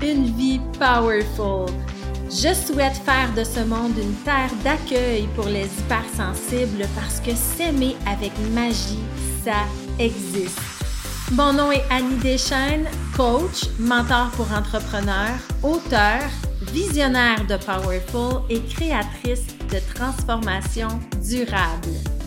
Une vie powerful. Je souhaite faire de ce monde une terre d'accueil pour les hypersensibles parce que s'aimer avec magie, ça existe. Mon nom est Annie Deschaines, coach, mentor pour entrepreneurs, auteur, visionnaire de Powerful et créatrice de transformation durable.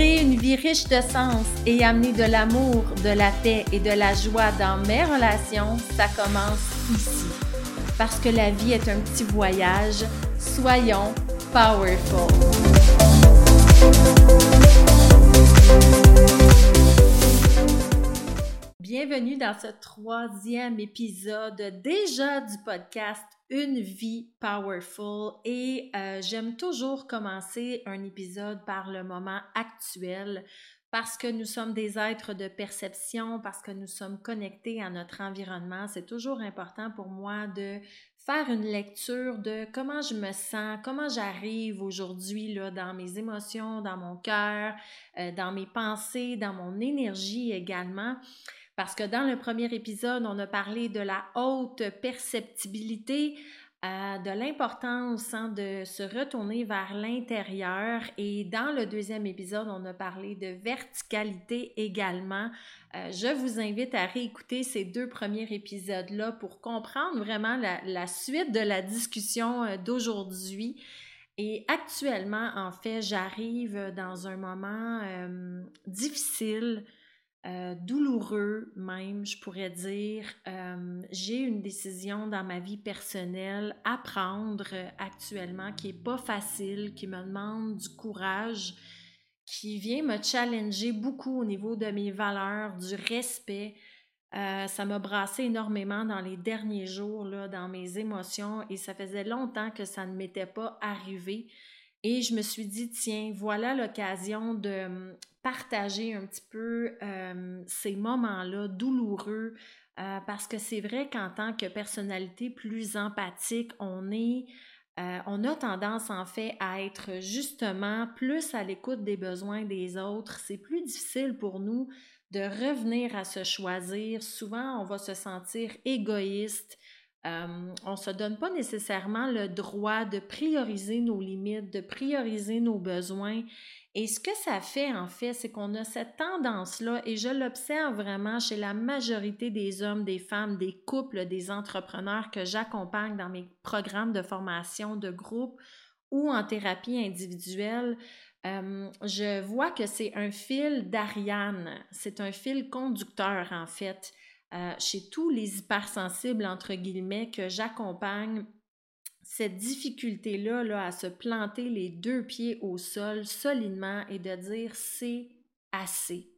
Créer une vie riche de sens et amener de l'amour, de la paix et de la joie dans mes relations, ça commence ici. Parce que la vie est un petit voyage, soyons powerful. Bienvenue dans ce troisième épisode déjà du podcast une vie powerful et euh, j'aime toujours commencer un épisode par le moment actuel parce que nous sommes des êtres de perception, parce que nous sommes connectés à notre environnement. C'est toujours important pour moi de faire une lecture de comment je me sens, comment j'arrive aujourd'hui dans mes émotions, dans mon cœur, euh, dans mes pensées, dans mon énergie également. Parce que dans le premier épisode, on a parlé de la haute perceptibilité, euh, de l'importance hein, de se retourner vers l'intérieur. Et dans le deuxième épisode, on a parlé de verticalité également. Euh, je vous invite à réécouter ces deux premiers épisodes-là pour comprendre vraiment la, suite de la discussion euh, d'aujourd'hui. Et actuellement, en fait, j'arrive dans un moment difficile euh, douloureux même, je pourrais dire. Euh, j'ai une décision dans ma vie personnelle à prendre actuellement qui est pas facile, qui me demande du courage, qui vient me challenger beaucoup au niveau de mes valeurs, du respect. Euh, ça m'a brassé énormément dans les derniers jours, là, dans mes émotions, et ça faisait longtemps que ça ne m'était pas arrivé. Et je me suis dit, tiens, voilà l'occasion de hum, partager un petit peu hum, ces moments-là douloureux, euh, parce que c'est vrai qu'en tant que personnalité plus empathique, on est, euh, on a tendance en fait à être justement plus à l'écoute des besoins des autres. C'est plus difficile pour nous de revenir à se choisir. Souvent, on va se sentir égoïste, euh, on ne se donne pas nécessairement le droit de prioriser nos limites, de prioriser nos besoins. Et ce que ça fait, en fait, c'est qu'on a cette tendance-là, et je l'observe vraiment chez la majorité des hommes, des femmes, des couples, des entrepreneurs que j'accompagne dans mes programmes de formation de groupe ou en thérapie individuelle. Je vois que c'est un fil d'Ariane, c'est un fil conducteur en fait. Euh, chez tous les hypersensibles, entre guillemets, que j'accompagne, cette difficulté-là là, à se planter les deux pieds au sol solidement et de dire c'est assez.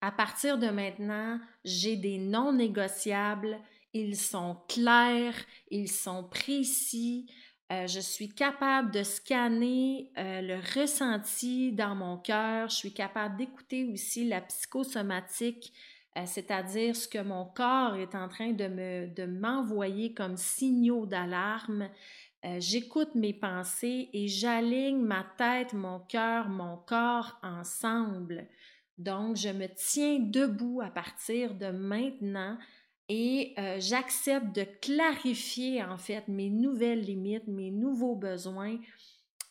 À partir de maintenant, j'ai des non négociables, ils sont clairs, ils sont précis, euh, je suis capable de scanner euh, le ressenti dans mon cœur, je suis capable d'écouter aussi la psychosomatique euh, c'est-à-dire ce que mon corps est en train de me de m'envoyer comme signaux d'alarme. Euh, j'écoute mes pensées et j'aligne ma tête, mon cœur, mon corps ensemble. Donc, je me tiens debout à partir de maintenant et euh, j'accepte de clarifier en fait mes nouvelles limites, mes nouveaux besoins.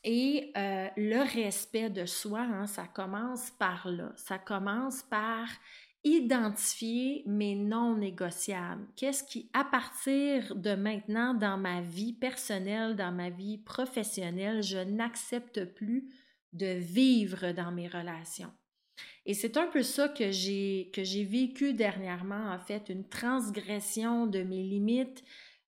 Et le respect de soi, hein, ça commence par là. Ça commence par identifier mes non négociables. Qu'est-ce qui, à partir de maintenant, dans ma vie personnelle, dans ma vie professionnelle, je n'accepte plus de vivre dans mes relations? Et c'est un peu ça que j'ai que vécu dernièrement, en fait, une transgression de mes limites,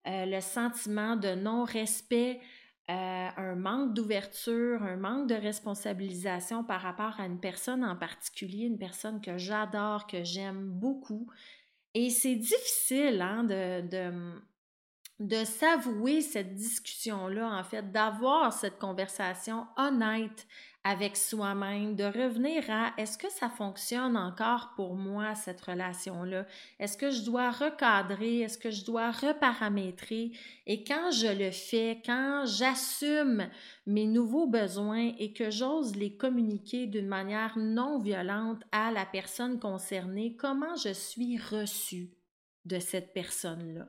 euh, le sentiment de non-respect, euh, un manque d'ouverture, un manque de responsabilisation par rapport à une personne en particulier, une personne que j'adore, que j'aime beaucoup. Et c'est difficile hein, de, de s'avouer cette discussion-là, en fait, d'avoir cette conversation honnête avec soi-même, de revenir à est-ce que ça fonctionne encore pour moi, cette relation-là? Est-ce que je dois recadrer? Est-ce que je dois reparamétrer? Et quand je le fais, quand j'assume mes nouveaux besoins et que j'ose les communiquer d'une manière non violente à la personne concernée, comment je suis reçue de cette personne-là?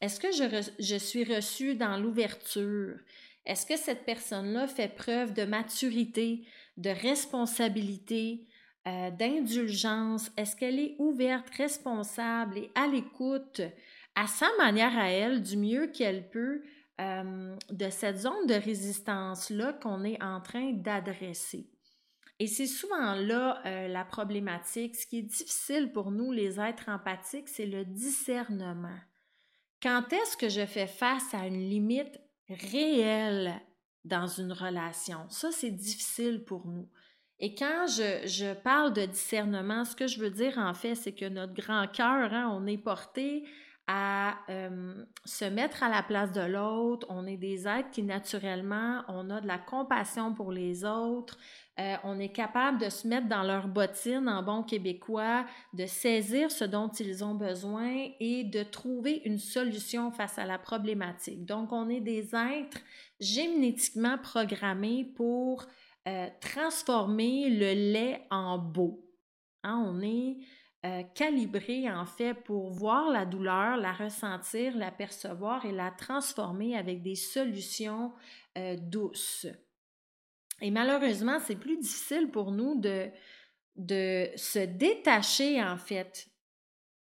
Est-ce que je, suis reçue dans l'ouverture? Est-ce que cette personne-là fait preuve de maturité, de responsabilité, euh, d'indulgence? Est-ce qu'elle est ouverte, responsable et à l'écoute à sa manière à elle, du mieux qu'elle peut, euh, de cette zone de résistance-là qu'on est en train d'adresser? Et c'est souvent là euh, la problématique. Ce qui est difficile pour nous, les êtres empathiques, c'est le discernement. Quand est-ce que je fais face à une limite réel dans une relation. Ça, c'est difficile pour nous. Et quand je, je, parle de discernement, ce que je veux dire en fait, c'est que notre grand cœur, hein, on est porté à euh, se mettre à la place de l'autre. On est des êtres qui naturellement, on a de la compassion pour les autres. Euh, on est capable de se mettre dans leur bottine en bon québécois, de saisir ce dont ils ont besoin et de trouver une solution face à la problématique. Donc, on est des êtres génétiquement programmés pour euh, transformer le lait en beau. Hein, on est euh, calibré en fait pour voir la douleur, la ressentir, la percevoir et la transformer avec des solutions douces. Et malheureusement, c'est plus difficile pour nous de se détacher, en fait,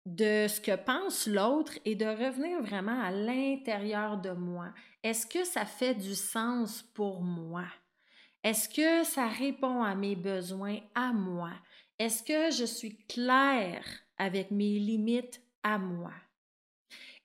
de ce que pense l'autre et de revenir vraiment à l'intérieur de moi. Est-ce que ça fait du sens pour moi? Est-ce que ça répond à mes besoins à moi? Est-ce que je suis claire avec mes limites à moi?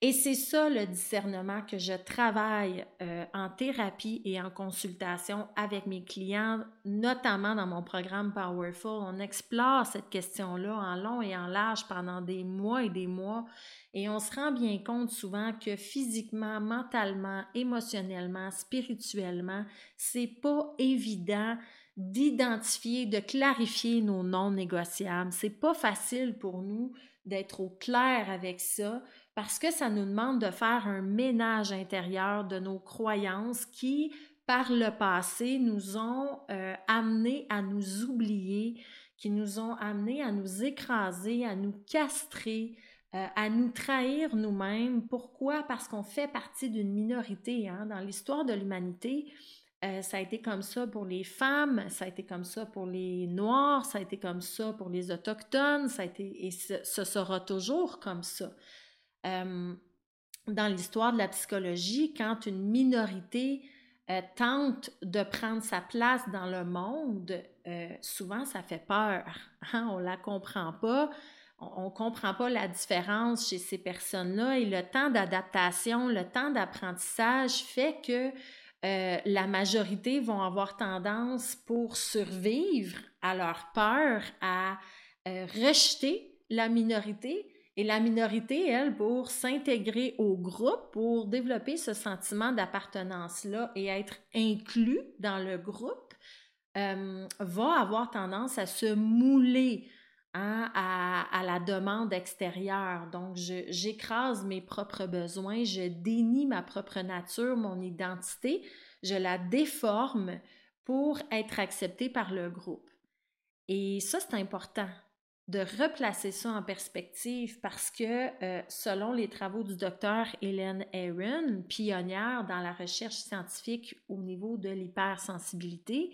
Et c'est ça le discernement que je travaille euh, en thérapie et en consultation avec mes clients, notamment dans mon programme Powerful. On explore cette question-là en long et en large pendant des mois et des mois et on se rend bien compte souvent que physiquement, mentalement, émotionnellement, spirituellement, c'est pas évident d'identifier, de clarifier nos non négociables. C'est pas facile pour nous d'être au clair avec ça parce que ça nous demande de faire un ménage intérieur de nos croyances qui, par le passé, nous ont euh, amenés à nous oublier, qui nous ont amenés à nous écraser, à nous castrer, euh, à nous trahir nous-mêmes. Pourquoi? Parce qu'on fait partie d'une minorité. Hein? Dans l'histoire de l'humanité, euh, ça a été comme ça pour les femmes, ça a été comme ça pour les Noirs, ça a été comme ça pour les Autochtones, ça a été, et ce sera toujours comme ça. Euh, dans l'histoire de la psychologie, quand une minorité euh, tente de prendre sa place dans le monde, souvent ça fait peur. Hein? On ne la comprend pas. On ne comprend pas la différence chez ces personnes-là et le temps d'adaptation, le temps d'apprentissage fait que la majorité vont avoir tendance pour survivre à leur peur à rejeter la minorité et la minorité, elle, pour s'intégrer au groupe, pour développer ce sentiment d'appartenance-là et être inclus dans le groupe, euh, va avoir tendance à se mouler hein, à, la demande extérieure. Donc, j'écrase mes propres besoins, je dénie ma propre nature, mon identité, je la déforme pour être acceptée par le groupe. Et ça, c'est important de replacer ça en perspective parce que euh, selon les travaux du docteur Hélène Aaron, pionnière dans la recherche scientifique au niveau de l'hypersensibilité,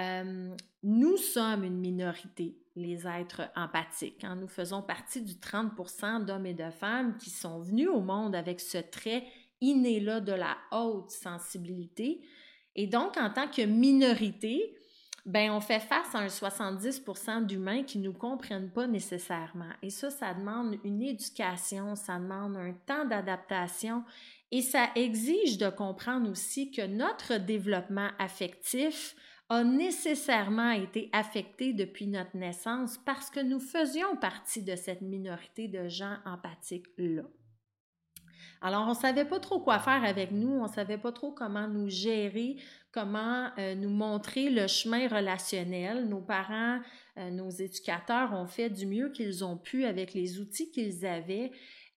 euh, nous sommes une minorité, les êtres empathiques. Hein. Nous faisons partie du 30% d'hommes et de femmes qui sont venus au monde avec ce trait inné-là de la haute sensibilité. Et donc, en tant que minorité, ben on fait face à un 70% d'humains qui ne nous comprennent pas nécessairement. Et ça, ça demande une éducation, ça demande un temps d'adaptation et ça exige de comprendre aussi que notre développement affectif a nécessairement été affecté depuis notre naissance parce que nous faisions partie de cette minorité de gens empathiques-là. Alors, on ne savait pas trop quoi faire avec nous, on ne savait pas trop comment nous gérer, comment euh, nous montrer le chemin relationnel. Nos parents, euh, nos éducateurs ont fait du mieux qu'ils ont pu avec les outils qu'ils avaient.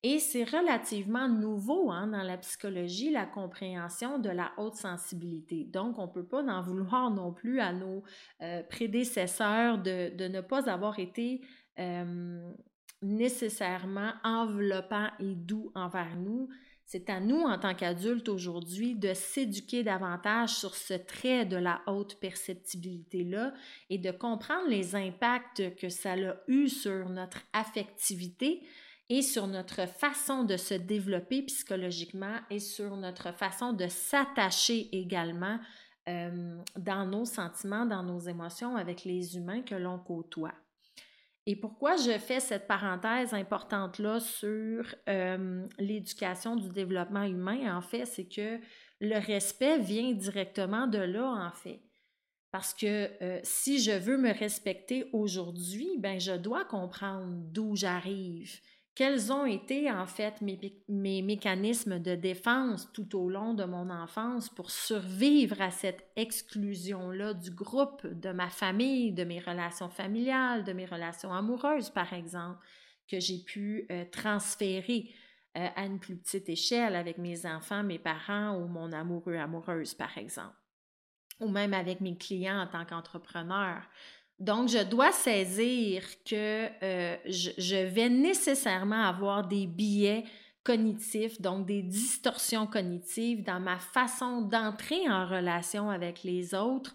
Et c'est relativement nouveau hein, dans la psychologie, la compréhension de la haute sensibilité. Donc, on ne peut pas en vouloir non plus à nos euh, prédécesseurs de, ne pas avoir été nécessairement enveloppant et doux envers nous. C'est à nous, en tant qu'adultes aujourd'hui, de s'éduquer davantage sur ce trait de la haute perceptibilité-là et de comprendre les impacts que ça a eu sur notre affectivité et sur notre façon de se développer psychologiquement et sur notre façon de s'attacher également euh, dans nos sentiments, dans nos émotions avec les humains que l'on côtoie. Et pourquoi je fais cette parenthèse importante-là sur euh, l'éducation du développement humain, en fait, c'est que le respect vient directement de là, en fait. Parce que euh, si je veux me respecter aujourd'hui, ben je dois comprendre d'où j'arrive, quels ont été en fait mes, mécanismes de défense tout au long de mon enfance pour survivre à cette exclusion-là du groupe, de ma famille, de mes relations familiales, de mes relations amoureuses, par exemple, que j'ai pu euh, transférer euh, à une plus petite échelle avec mes enfants, mes parents ou mon amoureux, amoureuse, par exemple, ou même avec mes clients en tant qu'entrepreneur. Donc, je dois saisir que euh, je, vais nécessairement avoir des biais cognitifs, donc des distorsions cognitives dans ma façon d'entrer en relation avec les autres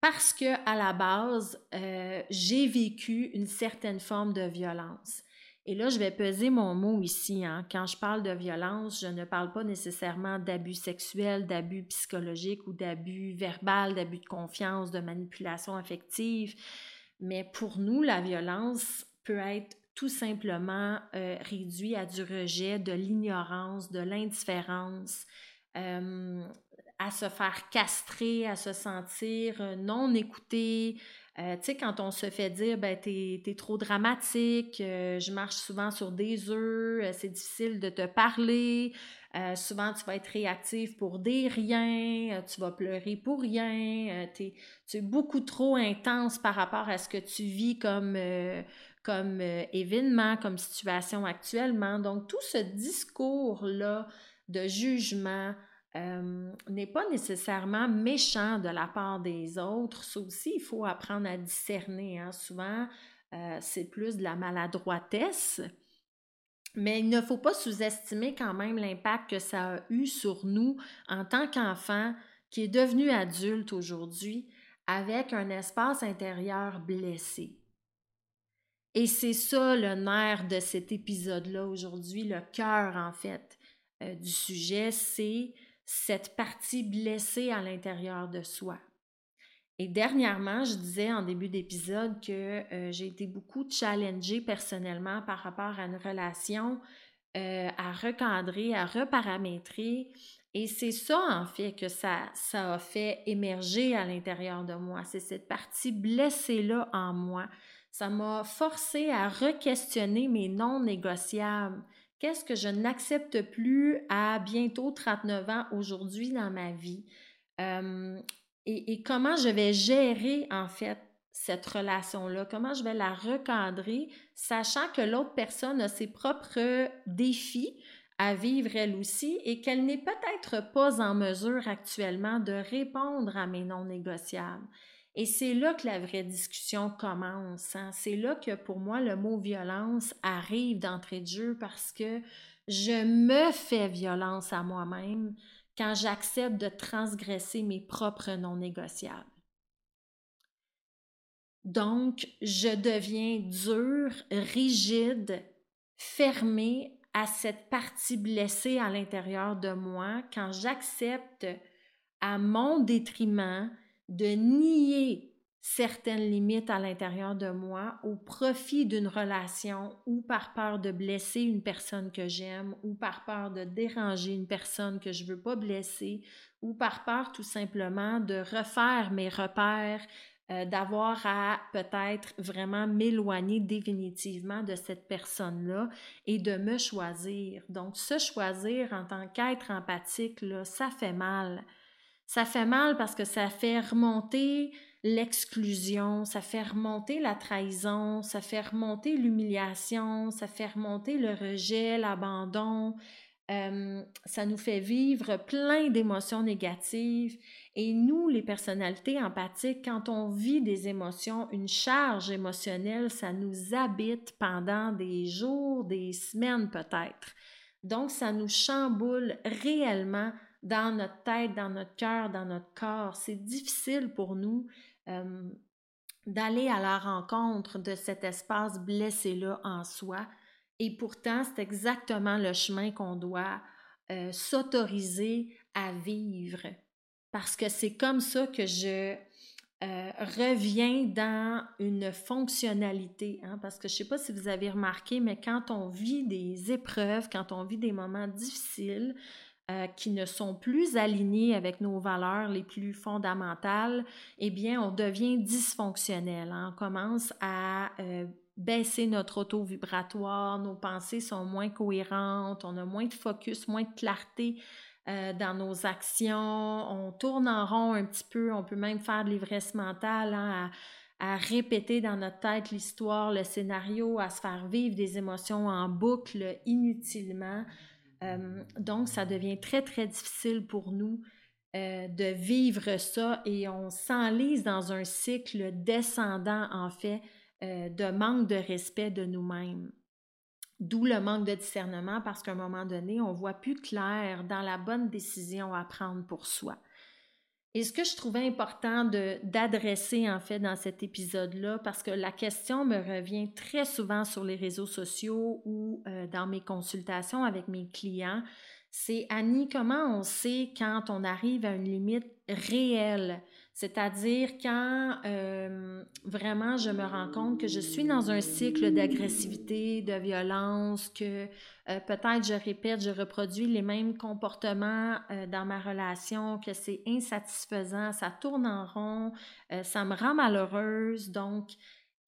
parce que à la base, euh, j'ai vécu une certaine forme de violence. Et là, je vais peser mon mot ici. Hein. Quand je parle de violence, je ne parle pas nécessairement d'abus sexuels, d'abus psychologiques ou d'abus verbal, d'abus de confiance, de manipulation affective. Mais pour nous, la violence peut être tout simplement euh, réduite à du rejet, de l'ignorance, de l'indifférence, euh, à se faire castrer, à se sentir euh, non écouté, euh, tu sais, quand on se fait dire, ben, t'es es trop dramatique, euh, je marche souvent sur des œufs, euh, c'est difficile de te parler, souvent tu vas être réactif pour des riens, tu vas pleurer pour rien, tu es beaucoup trop intense par rapport à ce que tu vis comme, comme événement, comme situation actuellement. Donc, tout ce discours-là de jugement, euh, n'est pas nécessairement méchant de la part des autres. Ça aussi, il faut apprendre à discerner. Hein. Souvent, euh, c'est plus de la maladroitesse. Mais il ne faut pas sous-estimer quand même l'impact que ça a eu sur nous en tant qu'enfant qui est devenu adulte aujourd'hui avec un espace intérieur blessé. Et c'est ça le nerf de cet épisode-là aujourd'hui, le cœur en fait euh, du sujet, c'est cette partie blessée à l'intérieur de soi. Et dernièrement, je disais en début d'épisode que euh, j'ai été beaucoup challengée personnellement par rapport à une relation euh, à recadrer, à reparamétrer. Et c'est ça, en fait, que ça, ça a fait émerger à l'intérieur de moi. C'est cette partie blessée-là en moi. Ça m'a forcé à re-questionner mes non négociables. Qu'est-ce que je n'accepte plus à bientôt 39 ans aujourd'hui dans ma vie? Euh, et, comment je vais gérer en fait cette relation-là? Comment je vais la recadrer, sachant que l'autre personne a ses propres défis à vivre elle aussi et qu'elle n'est peut-être pas en mesure actuellement de répondre à mes non négociables. Et c'est là que la vraie discussion commence. Hein. C'est là que pour moi le mot violence arrive d'entrée de jeu parce que je me fais violence à moi-même quand j'accepte de transgresser mes propres non négociables. Donc, je deviens dur, rigide, fermée à cette partie blessée à l'intérieur de moi quand j'accepte à mon détriment de nier certaines limites à l'intérieur de moi au profit d'une relation ou par peur de blesser une personne que j'aime ou par peur de déranger une personne que je veux pas blesser ou par peur tout simplement de refaire mes repères euh, d'avoir à peut-être vraiment m'éloigner définitivement de cette personne-là et de me choisir. Donc, se choisir en tant qu'être empathique, ça fait mal. Ça fait mal parce que ça fait remonter l'exclusion, ça fait remonter la trahison, ça fait remonter l'humiliation, ça fait remonter le rejet, l'abandon, euh, ça nous fait vivre plein d'émotions négatives. Et nous, les personnalités empathiques, quand on vit des émotions, une charge émotionnelle, ça nous habite pendant des jours, des semaines peut-être. Donc, ça nous chamboule réellement dans notre tête, dans notre cœur, dans notre corps. C'est difficile pour nous d'aller à la rencontre de cet espace blessé-là en soi et pourtant, c'est exactement le chemin qu'on doit s'autoriser à vivre. Parce que c'est comme ça que je reviens dans une fonctionnalité. Hein. parce que je ne sais pas si vous avez remarqué, mais quand on vit des épreuves, quand on vit des moments difficiles, euh, qui ne sont plus alignés avec nos valeurs les plus fondamentales, eh bien, on devient dysfonctionnel. Hein. On commence à baisser notre auto vibratoire, nos pensées sont moins cohérentes, on a moins de focus, moins de clarté euh, dans nos actions, on tourne en rond un petit peu, on peut même faire de l'ivresse mentale, hein, à, répéter dans notre tête l'histoire, le scénario, à se faire vivre des émotions en boucle inutilement. Euh, donc, ça devient très, très difficile pour nous euh, de vivre ça et on s'enlise dans un cycle descendant, en fait, euh, de manque de respect de nous-mêmes. D'où le manque de discernement parce qu'à un moment donné, on voit plus clair dans la bonne décision à prendre pour soi. Et ce que je trouvais important d'adresser en fait dans cet épisode-là, parce que la question me revient très souvent sur les réseaux sociaux ou euh, dans mes consultations avec mes clients, c'est Annie, comment on sait quand on arrive à une limite réelle? C'est-à-dire quand euh, vraiment je me rends compte que je suis dans un cycle d'agressivité, de violence, que euh, peut-être je répète, je reproduis les mêmes comportements euh, dans ma relation, que c'est insatisfaisant, ça tourne en rond, ça me rend malheureuse. Donc,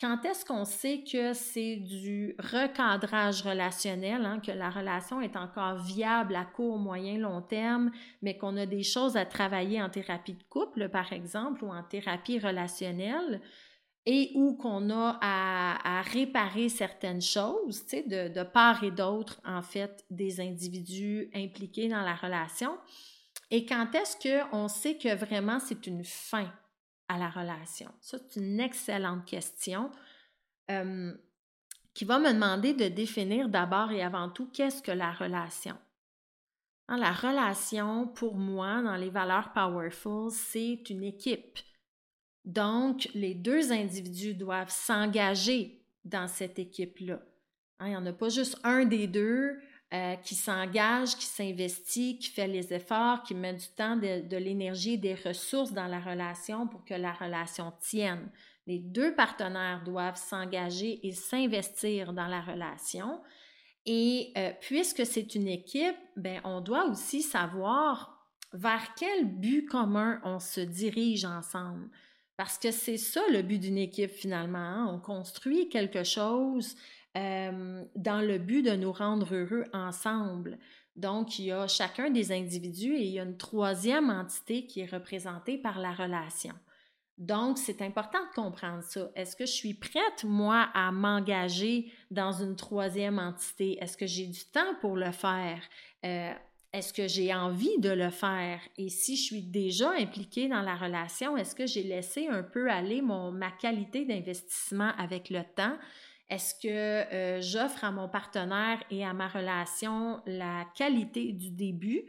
quand est-ce qu'on sait que c'est du recadrage relationnel, hein, que la relation est encore viable à court, moyen, long terme, mais qu'on a des choses à travailler en thérapie de couple, par exemple, ou en thérapie relationnelle, et où qu'on a à, réparer certaines choses, tu de, de part et d'autre, en fait, des individus impliqués dans la relation? Et quand est-ce qu'on sait que vraiment c'est une fin? La relation? Ça, c'est une excellente question euh, qui va me demander de définir d'abord et avant tout qu'est-ce que la relation. Hein, la relation, pour moi, dans les valeurs powerful, c'est une équipe. Donc, les deux individus doivent s'engager dans cette équipe-là. Hein, il n'y en a pas juste un des deux euh, qui s'engage, qui s'investit, qui fait les efforts, qui met du temps, de, l'énergie, des ressources dans la relation pour que la relation tienne. Les deux partenaires doivent s'engager et s'investir dans la relation. Et euh, puisque c'est une équipe, ben, on doit aussi savoir vers quel but commun on se dirige ensemble. Parce que c'est ça le but d'une équipe finalement. Hein. On construit quelque chose euh, dans le but de nous rendre heureux ensemble. Donc, il y a chacun des individus et il y a une troisième entité qui est représentée par la relation. Donc, c'est important de comprendre ça. Est-ce que je suis prête, moi, à m'engager dans une troisième entité? Est-ce que j'ai du temps pour le faire? Euh, est-ce que j'ai envie de le faire? Et si je suis déjà impliquée dans la relation, est-ce que j'ai laissé un peu aller mon, ma qualité d'investissement avec le temps? Est-ce que euh, j'offre à mon partenaire et à ma relation la qualité du début?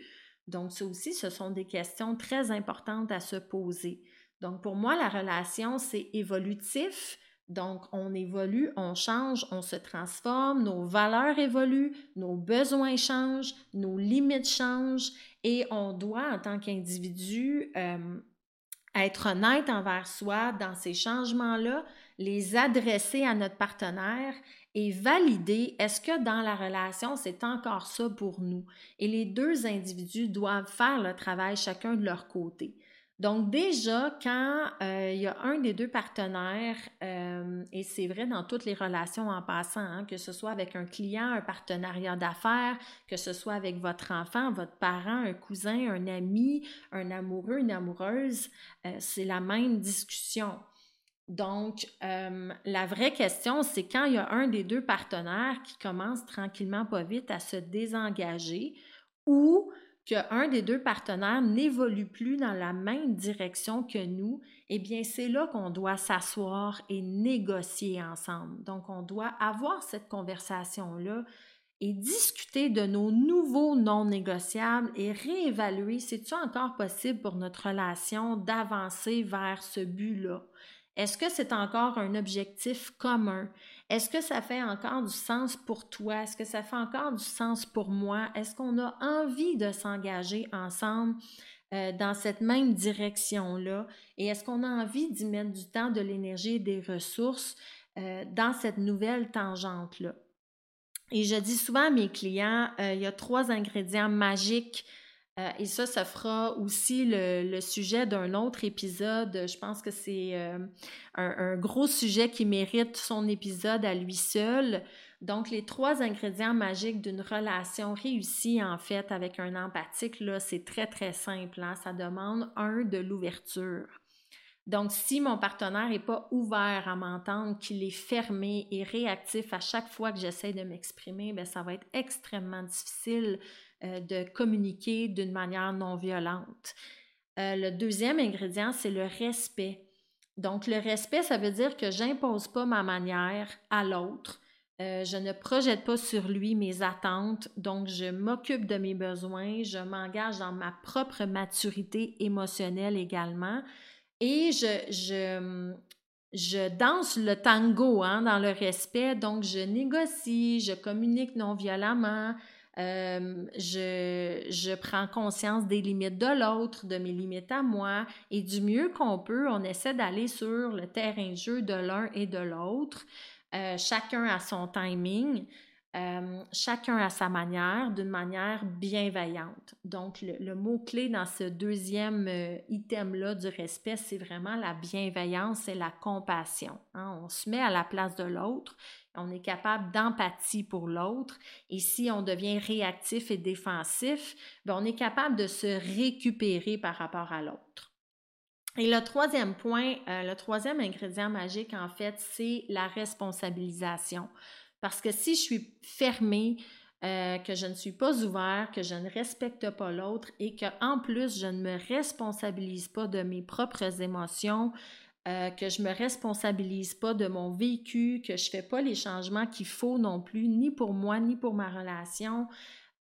Donc, ça aussi, ce sont des questions très importantes à se poser. Donc, pour moi, la relation, c'est évolutif. Donc, on évolue, on change, on se transforme, nos valeurs évoluent, nos besoins changent, nos limites changent et on doit, en tant qu'individu, euh, être honnête envers soi dans ces changements-là, les adresser à notre partenaire et valider est-ce que dans la relation, c'est encore ça pour nous. Et les deux individus doivent faire le travail chacun de leur côté. Donc déjà, quand euh, il y a un des deux partenaires, euh, et c'est vrai dans toutes les relations en passant, hein, que ce soit avec un client, un partenariat d'affaires, que ce soit avec votre enfant, votre parent, un cousin, un ami, un amoureux, une amoureuse, euh, c'est la même discussion. Donc, la vraie question, c'est quand il y a un des deux partenaires qui commence tranquillement, pas vite, à se désengager ou qu'un des deux partenaires n'évolue plus dans la même direction que nous, eh bien, c'est là qu'on doit s'asseoir et négocier ensemble. Donc, on doit avoir cette conversation-là et discuter de nos nouveaux non négociables et réévaluer si c'est encore possible pour notre relation d'avancer vers ce but-là? Est-ce que c'est encore un objectif commun? Est-ce que ça fait encore du sens pour toi? Est-ce que ça fait encore du sens pour moi? Est-ce qu'on a envie de s'engager ensemble euh, dans cette même direction-là? Et est-ce qu'on a envie d'y mettre du temps, de l'énergie et des ressources euh, dans cette nouvelle tangente-là? Et je dis souvent à mes clients, euh, il y a trois ingrédients magiques euh, et ça, ça fera aussi le, sujet d'un autre épisode. Je pense que c'est euh, un, gros sujet qui mérite son épisode à lui seul. Donc, les trois ingrédients magiques d'une relation réussie, en fait, avec un empathique, là, c'est très, très simple. Hein. Ça demande, un, de l'ouverture. Donc, si mon partenaire n'est pas ouvert à m'entendre, qu'il est fermé et réactif à chaque fois que j'essaie de m'exprimer, bien, ça va être extrêmement difficile euh, de communiquer d'une manière non violente. Euh, le deuxième ingrédient, c'est le respect. Donc, le respect, ça veut dire que j'impose pas ma manière à l'autre. Euh, je ne projette pas sur lui mes attentes, donc je m'occupe de mes besoins, je m'engage dans ma propre maturité émotionnelle également et je, je, danse le tango hein, dans le respect, donc je négocie, je communique non violemment, je, je, prends conscience des limites de l'autre, de mes limites à moi, et du mieux qu'on peut, on essaie d'aller sur le terrain de jeu de l'un et de l'autre, euh, chacun à son timing. Euh, chacun à sa manière, d'une manière bienveillante. Donc, le, mot-clé dans ce deuxième item-là du respect, c'est vraiment la bienveillance et la compassion. Hein. On se met à la place de l'autre on est capable d'empathie pour l'autre. Et si on devient réactif et défensif, bien, on est capable de se récupérer par rapport à l'autre. Et le troisième point, euh, le troisième ingrédient magique, en fait, c'est la responsabilisation. Parce que si je suis fermée, euh, que je ne suis pas ouvert, que je ne respecte pas l'autre et qu'en plus je ne me responsabilise pas de mes propres émotions, euh, que je me responsabilise pas de mon vécu, que je fais pas les changements qu'il faut non plus, ni pour moi, ni pour ma relation,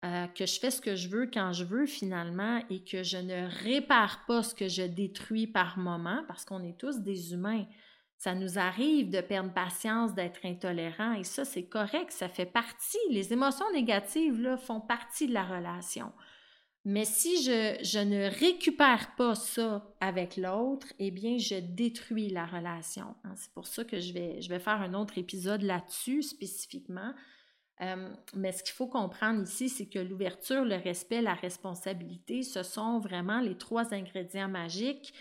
euh, que je fais ce que je veux quand je veux finalement et que je ne répare pas ce que je détruis par moment, parce qu'on est tous des humains. Ça nous arrive de perdre patience, d'être intolérant et ça, c'est correct, ça fait partie. Les émotions négatives font partie de la relation. Mais si je, ne récupère pas ça avec l'autre, eh bien, je détruis la relation. Hein. C'est pour ça que je vais, je vais faire un autre épisode là-dessus spécifiquement. Euh, mais ce qu'il faut comprendre ici, c'est que l'ouverture, le respect, la responsabilité, ce sont vraiment les trois ingrédients magiques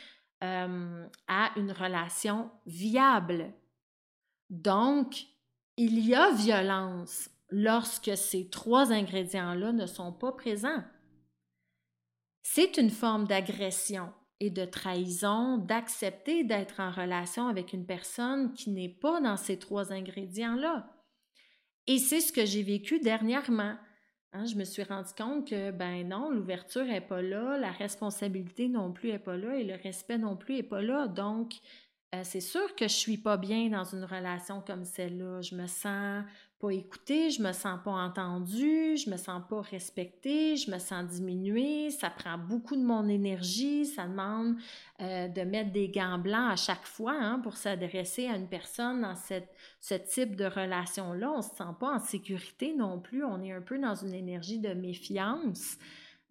euh, à une relation viable. Donc, il y a violence lorsque ces trois ingrédients-là ne sont pas présents. C'est une forme d'agression et de trahison d'accepter d'être en relation avec une personne qui n'est pas dans ces trois ingrédients-là. Et c'est ce que j'ai vécu dernièrement. Hein, je me suis rendu compte que, ben non, l'ouverture n'est pas là, la responsabilité non plus n'est pas là et le respect non plus n'est pas là. Donc, euh, c'est sûr que je suis pas bien dans une relation comme celle-là. Je me sens pas écoutée, je me sens pas entendue, je me sens pas respectée, je me sens diminuée, ça prend beaucoup de mon énergie, ça demande euh, de mettre des gants blancs à chaque fois hein, pour s'adresser à une personne dans cette, ce type de relation-là. On se sent pas en sécurité non plus, on est un peu dans une énergie de méfiance.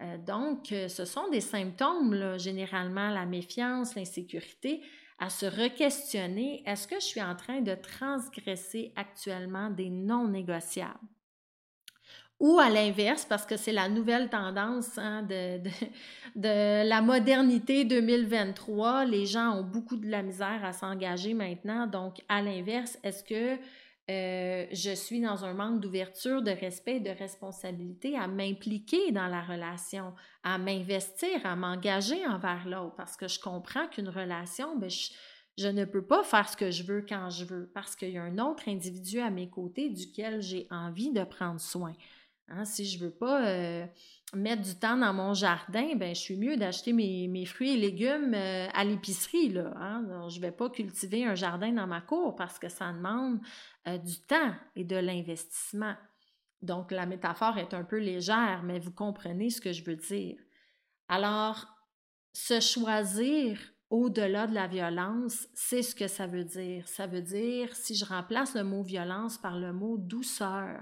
Euh, donc, ce sont des symptômes, généralement, la méfiance, l'insécurité à se re-questionner, est-ce que je suis en train de transgresser actuellement des non négociables? Ou à l'inverse, parce que c'est la nouvelle tendance hein, de, de, la modernité 2023, les gens ont beaucoup de la misère à s'engager maintenant. Donc, à l'inverse, est-ce que euh, je suis dans un manque d'ouverture, de respect de responsabilité à m'impliquer dans la relation, à m'investir, à m'engager envers l'autre? Parce que je comprends qu'une relation, ben, je ne peux pas faire ce que je veux quand je veux parce qu'il y a un autre individu à mes côtés duquel j'ai envie de prendre soin. Hein, si je ne veux pas euh, mettre du temps dans mon jardin, ben, je suis mieux d'acheter mes, fruits et légumes euh, à l'épicerie. Là, hein. je ne vais pas cultiver un jardin dans ma cour parce que ça demande euh, du temps et de l'investissement. Donc, la métaphore est un peu légère, mais vous comprenez ce que je veux dire. Alors, se choisir au-delà de la violence, c'est ce que ça veut dire. Ça veut dire, si je remplace le mot violence par le mot douceur,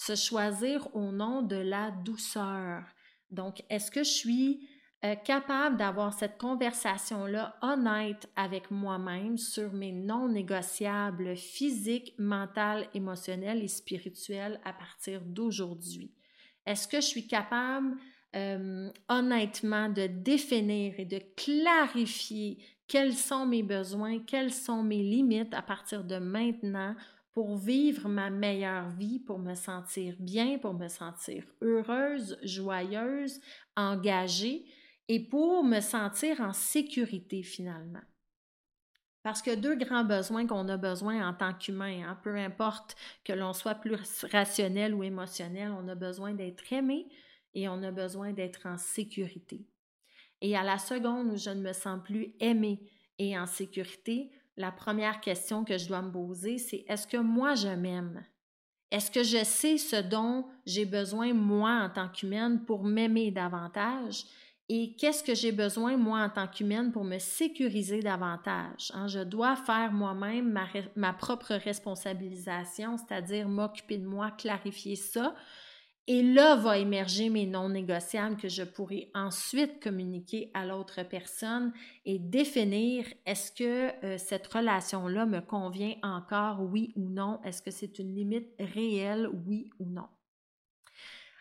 se choisir au nom de la douceur. Donc, est-ce que je suis euh, capable d'avoir cette conversation-là honnête avec moi-même sur mes non négociables physiques, mentales, émotionnels et spirituels à partir d'aujourd'hui? Est-ce que je suis capable euh, honnêtement de définir et de clarifier quels sont mes besoins, quelles sont mes limites à partir de maintenant pour vivre ma meilleure vie, pour me sentir bien, pour me sentir heureuse, joyeuse, engagée et pour me sentir en sécurité finalement. Parce que deux grands besoins qu'on a besoin en tant qu'humain, hein, peu importe que l'on soit plus rationnel ou émotionnel, on a besoin d'être aimé et on a besoin d'être en sécurité. Et à la seconde où je ne me sens plus aimé et en sécurité, la première question que je dois me poser, c'est est-ce que moi je m'aime? Est-ce que je sais ce dont j'ai besoin moi en tant qu'humaine pour m'aimer davantage? Et qu'est-ce que j'ai besoin moi en tant qu'humaine pour me sécuriser davantage? Hein? Je dois faire moi-même ma, ma propre responsabilisation, c'est-à-dire m'occuper de moi, clarifier ça et là va émerger mes non négociables que je pourrai ensuite communiquer à l'autre personne et définir est-ce que euh, cette relation-là me convient encore, oui ou non? Est-ce que c'est une limite réelle, oui ou non?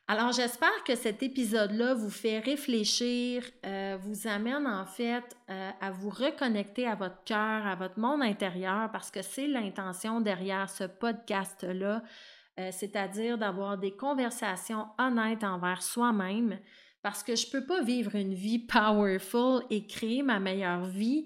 Alors, j'espère que cet épisode-là vous fait réfléchir, euh, vous amène en fait euh, à vous reconnecter à votre cœur, à votre monde intérieur, parce que c'est l'intention derrière ce podcast-là euh, c'est-à-dire d'avoir des conversations honnêtes envers soi-même, parce que je ne peux pas vivre une vie powerful et créer ma meilleure vie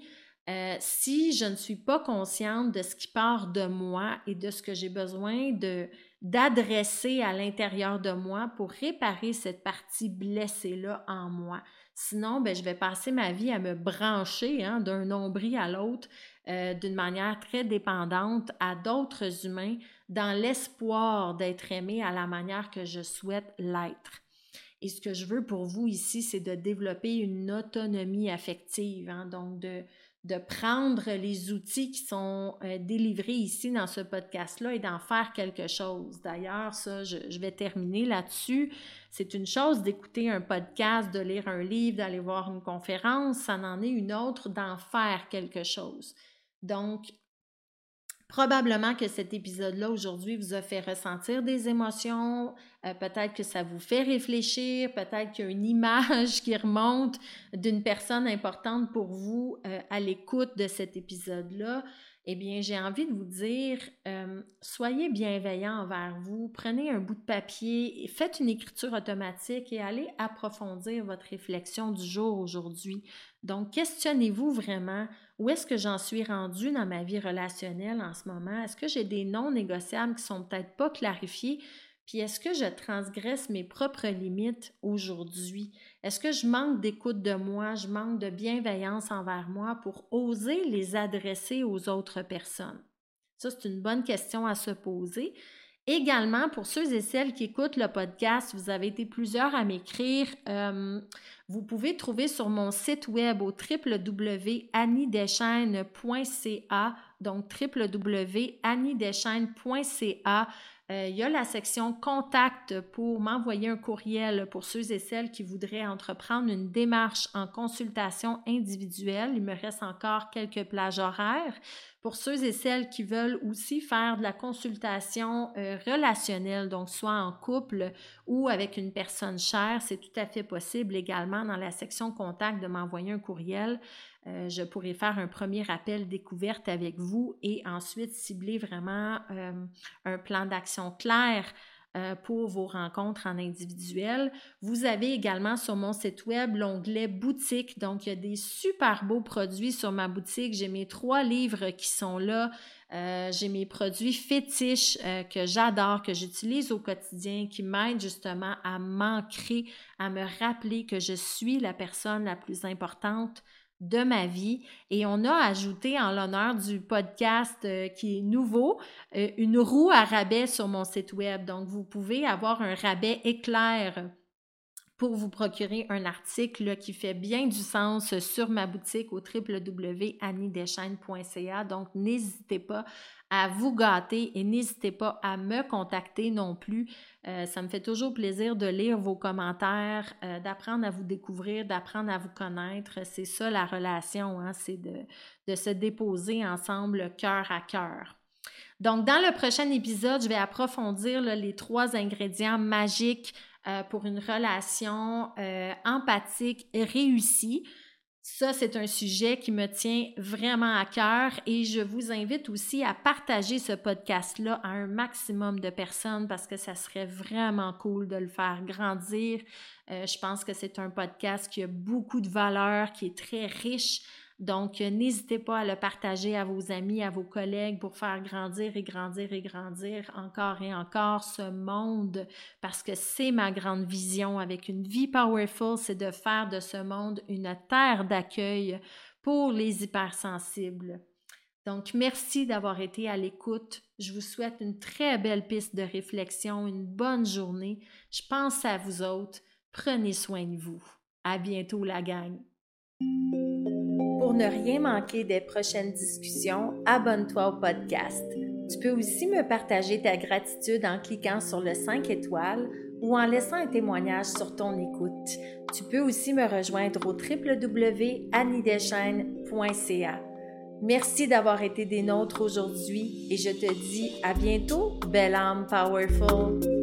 euh, si je ne suis pas consciente de ce qui part de moi et de ce que j'ai besoin de d'adresser à l'intérieur de moi pour réparer cette partie blessée-là en moi. Sinon, ben, je vais passer ma vie à me brancher hein, d'un nombril à l'autre euh, d'une manière très dépendante à d'autres humains dans l'espoir d'être aimé à la manière que je souhaite l'être. Et ce que je veux pour vous ici, c'est de développer une autonomie affective, hein, donc de, prendre les outils qui sont euh, délivrés ici dans ce podcast-là et d'en faire quelque chose. D'ailleurs, ça, je, je, vais terminer là-dessus. C'est une chose d'écouter un podcast, de lire un livre, d'aller voir une conférence, ça n'en est une autre d'en faire quelque chose. Donc, probablement que cet épisode-là aujourd'hui vous a fait ressentir des émotions, euh, peut-être que ça vous fait réfléchir, peut-être qu'il y a une image qui remonte d'une personne importante pour vous euh, à l'écoute de cet épisode-là eh bien, j'ai envie de vous dire, euh, soyez bienveillant envers vous, prenez un bout de papier, faites une écriture automatique et allez approfondir votre réflexion du jour aujourd'hui. Donc, questionnez-vous vraiment où est-ce que j'en suis rendu dans ma vie relationnelle en ce moment? Est-ce que j'ai des non négociables qui sont peut-être pas clarifiés? Puis est-ce que je transgresse mes propres limites aujourd'hui? Est-ce que je manque d'écoute de moi, je manque de bienveillance envers moi pour oser les adresser aux autres personnes? Ça, c'est une bonne question à se poser. Également, pour ceux et celles qui écoutent le podcast, vous avez été plusieurs à m'écrire. Euh, vous pouvez trouver sur mon site web au www.anniedeschênes.ca, donc www.anniedeschênes.ca Euh, il y a la section contact pour m'envoyer un courriel pour ceux et celles qui voudraient entreprendre une démarche en consultation individuelle. Il me reste encore quelques plages horaires. Pour ceux et celles qui veulent aussi faire de la consultation euh, relationnelle, donc soit en couple ou avec une personne chère, c'est tout à fait possible également dans la section contact de m'envoyer un courriel. Euh, je pourrais faire un premier appel découverte avec vous et ensuite cibler vraiment euh, un plan d'action clair euh, pour vos rencontres en individuel. Vous avez également sur mon site web l'onglet boutique. Donc, il y a des super beaux produits sur ma boutique. J'ai mes trois livres qui sont là. j'ai mes produits fétiches que j'adore, que j'utilise au quotidien, qui m'aident justement à m'ancrer, à me rappeler que je suis la personne la plus importante de ma vie. Et on a ajouté en l'honneur du podcast euh, qui est nouveau, euh, une roue à rabais sur mon site web. Donc, vous pouvez avoir un rabais éclair pour vous procurer un article qui fait bien du sens sur ma boutique au www.anniedeschênes.ca. Donc, n'hésitez pas à vous gâter et n'hésitez pas à me contacter non plus. Euh, ça me fait toujours plaisir de lire vos commentaires, euh, d'apprendre à vous découvrir, d'apprendre à vous connaître. C'est ça la relation, hein? c'est de, de se déposer ensemble cœur à cœur. Donc, dans le prochain épisode, je vais approfondir les trois ingrédients magiques euh, pour une relation empathique et réussie. Ça, c'est un sujet qui me tient vraiment à cœur et je vous invite aussi à partager ce podcast-là à un maximum de personnes parce que ça serait vraiment cool de le faire grandir. Euh, je pense que c'est un podcast qui a beaucoup de valeur, qui est très riche. Donc, euh, n'hésitez pas à le partager à vos amis, à vos collègues pour faire grandir et grandir et grandir encore et encore ce monde parce que c'est ma grande vision avec une vie powerful, c'est de faire de ce monde une terre d'accueil pour les hypersensibles. Donc, merci d'avoir été à l'écoute. Je vous souhaite une très belle piste de réflexion, une bonne journée. Je pense à vous autres. Prenez soin de vous. À bientôt, la gang. Pour ne rien manquer des prochaines discussions, abonne-toi au podcast. Tu peux aussi me partager ta gratitude en cliquant sur le 5 étoiles ou en laissant un témoignage sur ton écoute. Tu peux aussi me rejoindre au www.anniedeschênes.ca. Merci d'avoir été des nôtres aujourd'hui et je te dis à bientôt, belle âme powerful.